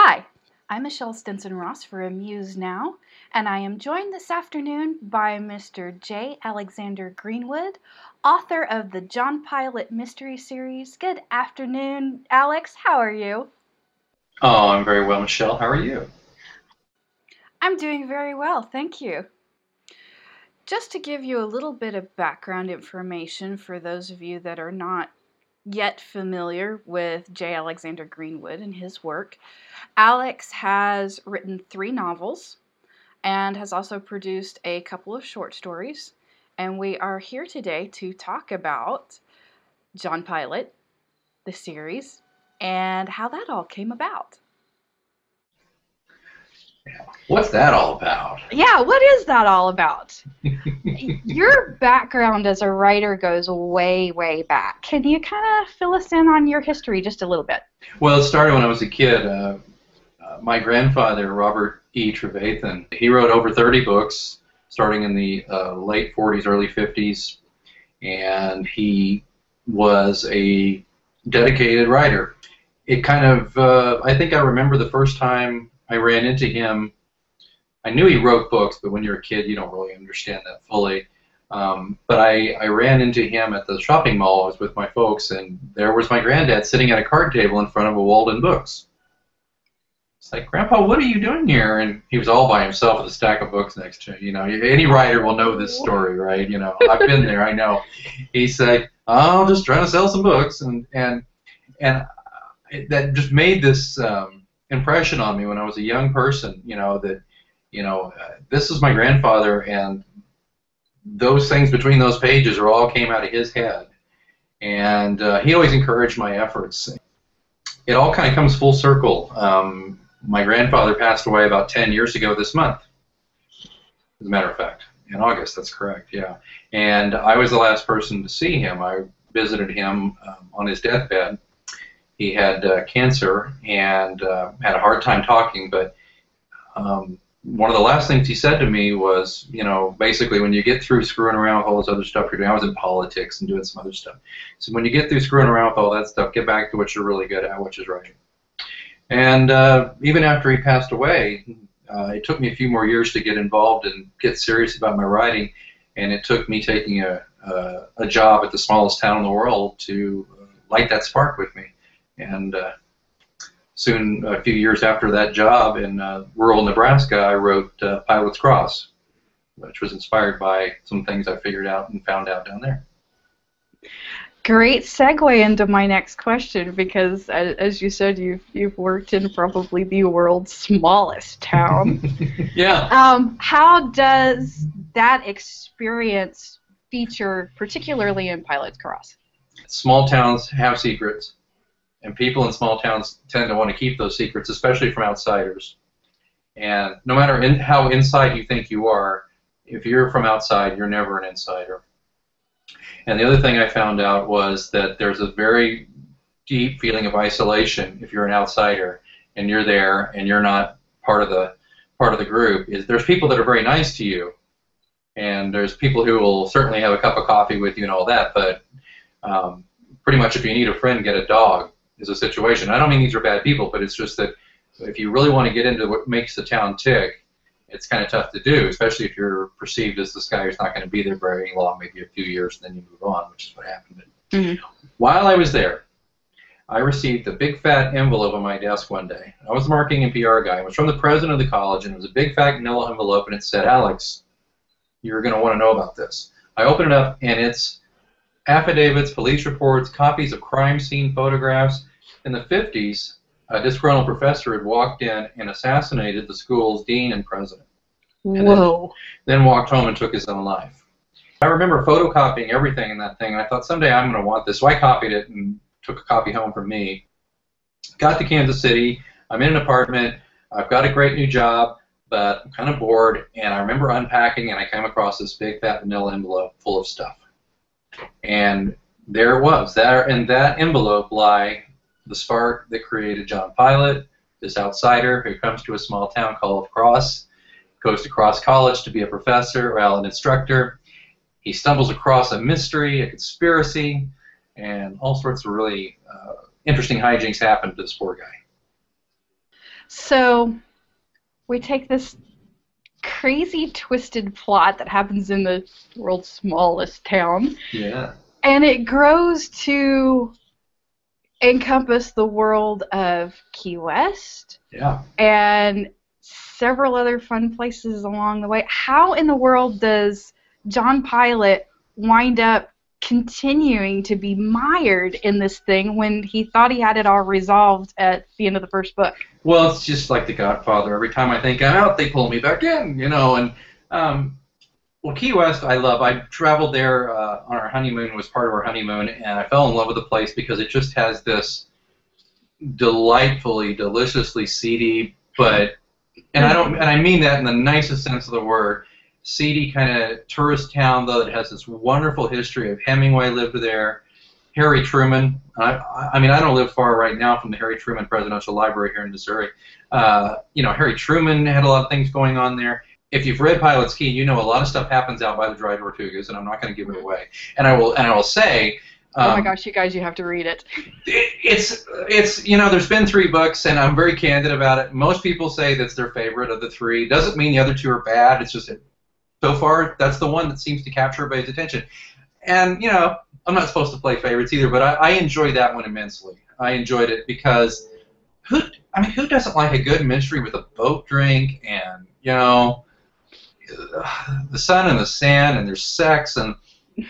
Hi, I'm Michelle Stinson Ross for Amuse Now, and I am joined this afternoon by Mr. J. Alexander Greenwood, author of the John Pilot Mystery Series. Good afternoon, Alex. How are you? Oh, I'm very well, Michelle. How are you? I'm doing very well, thank you. Just to give you a little bit of background information for those of you that are not yet familiar with J. Alexander Greenwood and his work, Alex has written three novels and has also produced a couple of short stories. And we are here today to talk about John Pilot, the series, and how that all came about. What's that all about? Yeah, what is that all about? your background as a writer goes way, way back. Can you kind of fill us in on your history just a little bit? Well, it started when I was a kid. Uh, uh, my grandfather, Robert E. Trevathan, he wrote over 30 books starting in the uh, late 40s, early 50s, and he was a dedicated writer. It kind of, uh, I think I remember the first time I ran into him. I knew he wrote books, but when you're a kid, you don't really understand that fully. Um, but I, I ran into him at the shopping mall. I was with my folks, and there was my granddad sitting at a card table in front of a Walden Books. It's like, Grandpa, what are you doing here? And he was all by himself with a stack of books next to him. You know, any writer will know this story, right? You know, I've been there. I know. He said, "I'm just trying to sell some books," and and and that just made this. Um, impression on me when I was a young person. You know that, you know, uh, this is my grandfather, and those things between those pages are all came out of his head, and uh, he always encouraged my efforts. It all kind of comes full circle. Um, my grandfather passed away about 10 years ago this month, as a matter of fact. In August, that's correct, yeah. And I was the last person to see him. I visited him um, on his deathbed he had uh, cancer and uh, had a hard time talking, but um, one of the last things he said to me was, you know, basically when you get through screwing around with all this other stuff you're doing, I was in politics and doing some other stuff. So when you get through screwing around with all that stuff, get back to what you're really good at, which is writing. And uh, even after he passed away, uh, it took me a few more years to get involved and get serious about my writing, and it took me taking a, a, a job at the smallest town in the world to light that spark with me and uh, soon, a few years after that job in uh, rural Nebraska, I wrote uh, Pilot's Cross, which was inspired by some things I figured out and found out down there. Great segue into my next question because, as you said, you've you've worked in probably the world's smallest town. yeah. Um, how does that experience feature, particularly in Pilot's Cross? Small towns have secrets and people in small towns tend to want to keep those secrets, especially from outsiders. And no matter in, how inside you think you are, if you're from outside, you're never an insider. And the other thing I found out was that there's a very deep feeling of isolation if you're an outsider and you're there and you're not part of the part of the group. Is there's people that are very nice to you, and there's people who will certainly have a cup of coffee with you and all that. But um, pretty much, if you need a friend, get a dog is a situation. I don't mean these are bad people, but it's just that if you really want to get into what makes the town tick, it's kind of tough to do, especially if you're perceived as this guy who's not going to be there very long, maybe a few years, and then you move on, which is what happened. Mm-hmm. While I was there, I received a big fat envelope on my desk one day. I was a marketing and PR guy. It was from the president of the college, and it was a big fat manila envelope, and it said, Alex, you're going to want to know about this. I opened it up, and it's affidavits, police reports, copies of crime scene photographs, in the 50s, a disgruntled professor had walked in and assassinated the school's dean and president. And Whoa. Then, then walked home and took his own life. I remember photocopying everything in that thing, and I thought someday I'm going to want this. So I copied it and took a copy home for me. Got to Kansas City. I'm in an apartment. I've got a great new job, but I'm kind of bored. And I remember unpacking, and I came across this big fat vanilla envelope full of stuff. And there it was. There in that envelope lie the spark that created John Pilot, this outsider who comes to a small town called Cross, goes to Cross College to be a professor, well, an instructor. He stumbles across a mystery, a conspiracy, and all sorts of really uh, interesting hijinks happen to this poor guy. So we take this crazy twisted plot that happens in the world's smallest town Yeah. and it grows to encompass the world of Key West Yeah. and several other fun places along the way. How in the world does John Pilot wind up continuing to be mired in this thing when he thought he had it all resolved at the end of the first book? Well, it's just like The Godfather. Every time I think I'm out, they pull me back in, you know. And um, well, Key West, I love. I traveled there uh, on our honeymoon. Was part of our honeymoon, and I fell in love with the place because it just has this delightfully, deliciously seedy, but and I don't, and I mean that in the nicest sense of the word, seedy kind of tourist town though that has this wonderful history of Hemingway lived there. Harry Truman. I, I- mean, I don't live far right now from the Harry Truman Presidential Library here in Missouri. Uh, you know, Harry Truman had a lot of things going on there. If you've read Pilot's Key, you know a lot of stuff happens out by the Dry Tortugas, and I'm not going to give it away. And I will, and I will say, oh my um, gosh, you guys, you have to read it. it, it's it's you know there's been three books and I'm very candid about it. Most people say that's their favorite of the three. Doesn't mean the other two are bad. It's just so far that's the one that seems to capture everybody's attention. And you know I'm not supposed to play favorites either, but I, I enjoyed that one immensely. I enjoyed it because who I mean who doesn't like a good mystery with a boat drink and you know the sun and the sand and there's sex and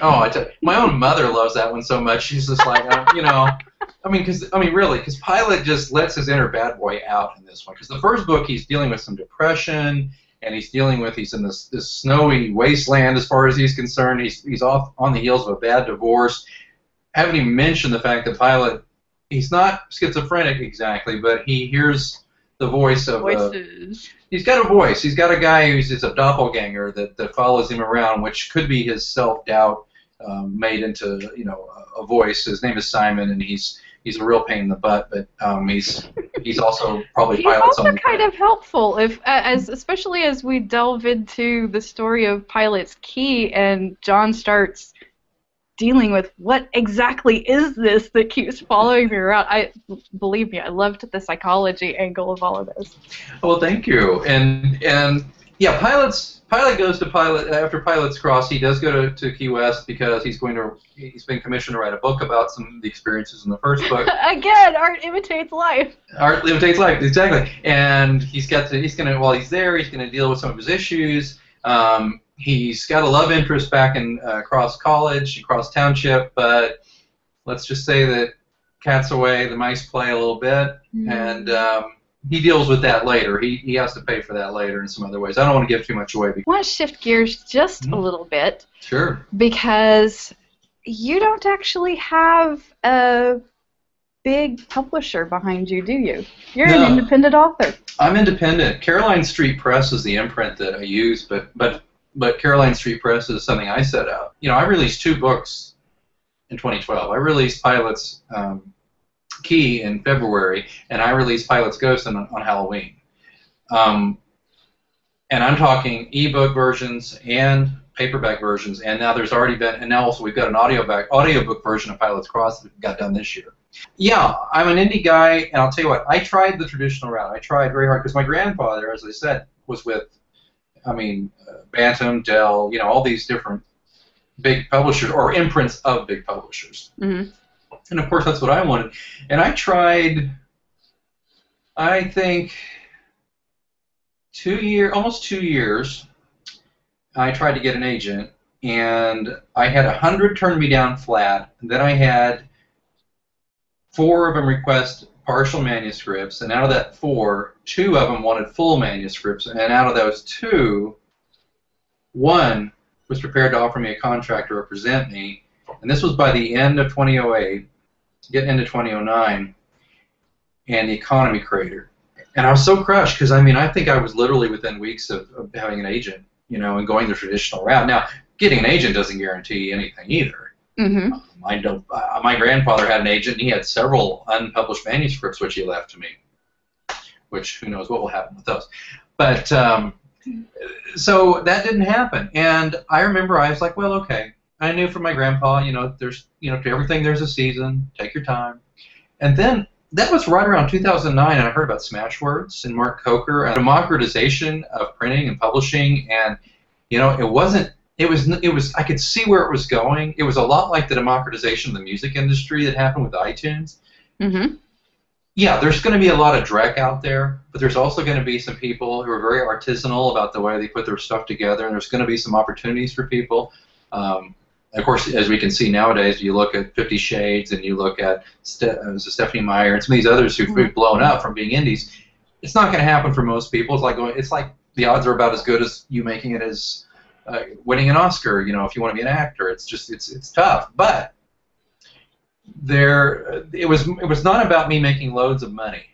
Oh, I tell my own mother loves that one so much. She's just like, uh, you know, I mean, because I mean, really, because Pilot just lets his inner bad boy out in this one. Because the first book, he's dealing with some depression, and he's dealing with he's in this this snowy wasteland as far as he's concerned. He's he's off on the heels of a bad divorce. I Haven't even mentioned the fact that Pilot, he's not schizophrenic exactly, but he hears the voice of uh, Voices. he's got a voice. He's got a guy who's just a doppelganger that, that follows him around, which could be his self doubt um, made into you know a, a voice. His name is Simon, and he's he's a real pain in the butt, but um, he's he's also probably He's pilot's also kind of helpful, if as especially as we delve into the story of Pilot's Key, and John starts dealing with what exactly is this that keeps following me around. I believe me, I loved the psychology angle of all of this. Well, thank you. And and yeah, pilots. Pilot goes to pilot after Pilot's Cross. He does go to, to Key West because he's going to. He's been commissioned to write a book about some of the experiences in the first book. Again, art imitates life. Art imitates life, exactly. And he's got to. He's gonna. While he's there, he's gonna deal with some of his issues. Um, he's got a love interest back in uh, Cross College, Cross Township, but let's just say that cat's away, the mice play a little bit, and um, he deals with that later. He he has to pay for that later in some other ways. I don't want to give too much away. I want to shift gears just a Mhm. little bit Sure. because you don't actually have a big publisher behind you, do you? You're No. an independent author. I'm independent. Caroline Street Press is the imprint that I use, but but but Caroline Street Press is something I set out. You know, I released two books in 2012. I released Pilot's um, Key in February, and I released Pilot's Ghost on, on Halloween. Um, and I'm talking ebook versions and paperback versions, and now there's already been, and now also we've got an audioback audiobook version of Pilot's Cross that got done this year. Yeah, I'm an indie guy, and I'll tell you what, I tried the traditional route. I tried very hard because my grandfather, as I said, was with, I mean, uh, Bantam, Dell, you know, all these different big publishers or imprints of big publishers. Mhm. And of course, that's what I wanted. And I tried, I think, two year, almost two years. I tried to get an agent, and I had a hundred turn me down flat. And then I had four of them request partial manuscripts, and out of that four, two of them wanted full manuscripts, and out of those two, one was prepared to offer me a contract to represent me, and this was by the end of 2008, getting into 2009, and the economy crater. And I was so crushed because I mean I think I was literally within weeks of, of having an agent, you know, and going the traditional route. Now, getting an agent doesn't guarantee anything either. Mm-hmm. I don't, uh, my grandfather had an agent, and he had several unpublished manuscripts which he left to me. Which who knows what will happen with those. But um, so that didn't happen, and I remember I was like, well, okay. I knew from my grandpa, you know, there's, you know, to everything there's a season. Take your time. And then that was right around 2009, and I heard about Smashwords and Mark Coker, and democratization of printing and publishing, and you know, it wasn't. It was. It was. I could see where it was going. It was a lot like the democratization of the music industry that happened with iTunes. Mm-hmm. Yeah, there's going to be a lot of dreck out there, but there's also going to be some people who are very artisanal about the way they put their stuff together, and there's going to be some opportunities for people. Um, of course, as we can see nowadays, you look at Fifty Shades and you look at Ste- uh, Stephenie Meyer and some of these others who've Mhm. blown up from being indies. It's not going to happen for most people. It's like going, it's like the odds are about as good as you making it as uh, winning an Oscar. You know, if you want to be an actor, it's just it's it's tough. But there, it was it was not about me making loads of money.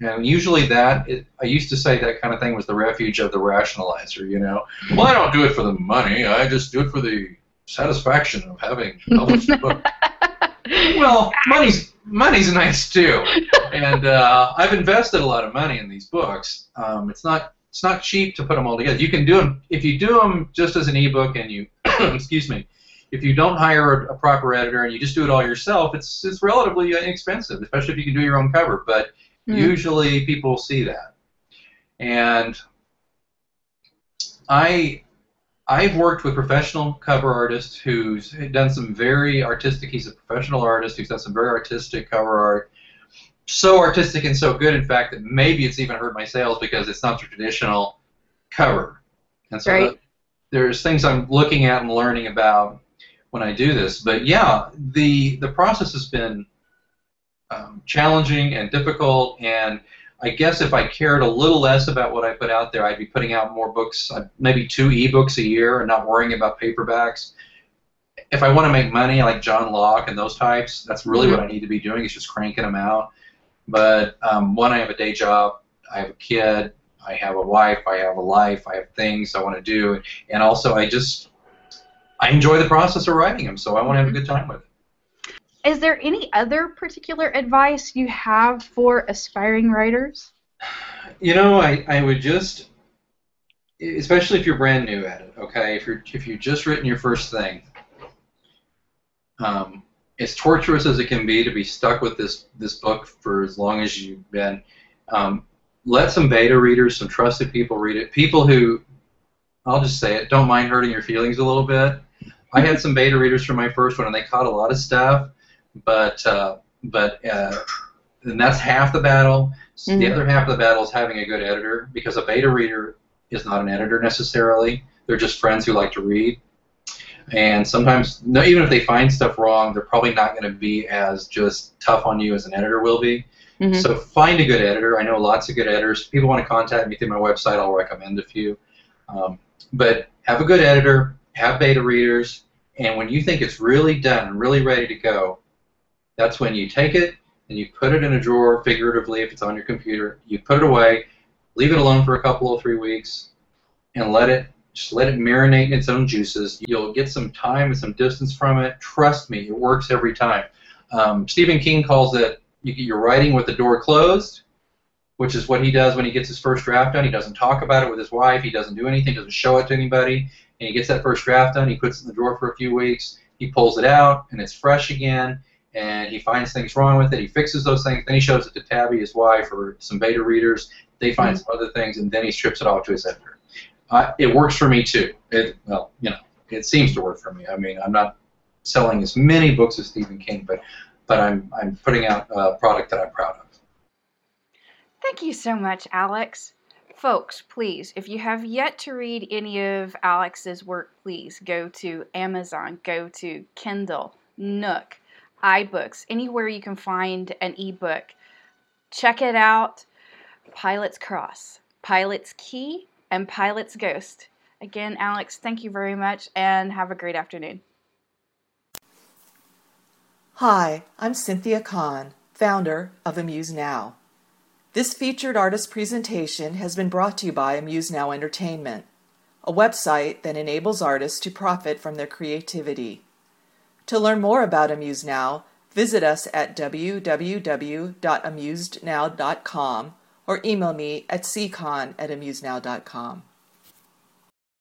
And usually that, it, I used to say that kind of thing was the refuge of the rationalizer, you know. Well, I don't do it for the money. I just do it for the satisfaction of having published a book. well, money's money's nice too, and uh, I've invested a lot of money in these books. Um, it's not it's not cheap to put them all together. You can do them if you do them just as an ebook, and you excuse me, if you don't hire a, proper editor and you just do it all yourself, it's it's relatively inexpensive, especially if you can do your own cover. But Mm. usually people see that, and I I've worked with professional cover artists who's done some very artistic. He's a professional artist who's done some very artistic cover art. So artistic and so good, in fact, that maybe it's even hurt my sales because it's not the traditional cover. And so Right. the- there's things I'm looking at and learning about when I do this. But yeah, the the process has been um, challenging and difficult. And I guess if I cared a little less about what I put out there, I'd be putting out more books, uh, maybe two ebooks a year, and not worrying about paperbacks. If I want to make money, like John Locke and those types, that's really what I need to be doing. Is just cranking them out. But um, one, I have a day job. I have a kid. I have a wife. I have a life. I have things I want to do, and also I just I enjoy the process of writing them. So I want to have a good time with it. Is there any other particular advice you have for aspiring writers? You know, I, I would just, especially if you're brand new at it, okay? If you're if you've just written your first thing, um, as torturous as it can be to be stuck with this this book for as long as you've been, um, let some beta readers, some trusted people read it. People who, I'll just say it, don't mind hurting your feelings a little bit. I had some beta readers for my first one, and they caught a lot of stuff, but uh, but uh, and that's half the battle. So The other half of the battle is having a good editor because a beta reader is not an editor necessarily. They're just friends who like to read. And sometimes, no, even if they find stuff wrong, they're probably not going to be as just tough on you as an editor will be. Mhm. So find a good editor. I know lots of good editors. People want to contact me through my website. I'll recommend a few. Um, but have a good editor. Have beta readers. And when you think it's really done and really ready to go, that's when you take it and you put it in a drawer, figuratively, if it's on your computer. You put it away, leave it alone for a couple or three weeks, and let it just let it marinate in its own juices. You'll get some time and some distance from it. Trust me, it works every time. Um, Stephen King calls it you, you're writing with the door closed, which is what he does when he gets his first draft done. He doesn't talk about it with his wife. He doesn't do anything. Doesn't show it to anybody. And he gets that first draft done. He puts it in the drawer for a few weeks. He pulls it out, and it's fresh again. And he finds things wrong with it. He fixes those things. Then he shows it to Tabby, his wife, or some beta readers. They find some other things, and then he strips it off to his editor. Uh, it works for me too. It well, you know, it seems to work for me. I mean, I'm not selling as many books as Stephen King, but but I'm I'm putting out a product that I'm proud of. Thank you so much, Alex. Folks, please, if you have yet to read any of Alex's work, please go to Amazon, go to Kindle, Nook, iBooks, anywhere you can find an ebook. Check it out. Pilot's Cross, Pilot's Key, and Pilot's Ghost. Again, Alex, thank you very much and have a great afternoon. Hi, I'm Cynthia Kahn, founder of Amuse Now. This featured artist presentation has been brought to you by Amuse Now Entertainment, a website that enables artists to profit from their creativity. To learn more about Amuse Now, visit us at www.amusenow.com or email me at ccon at amusenow.com.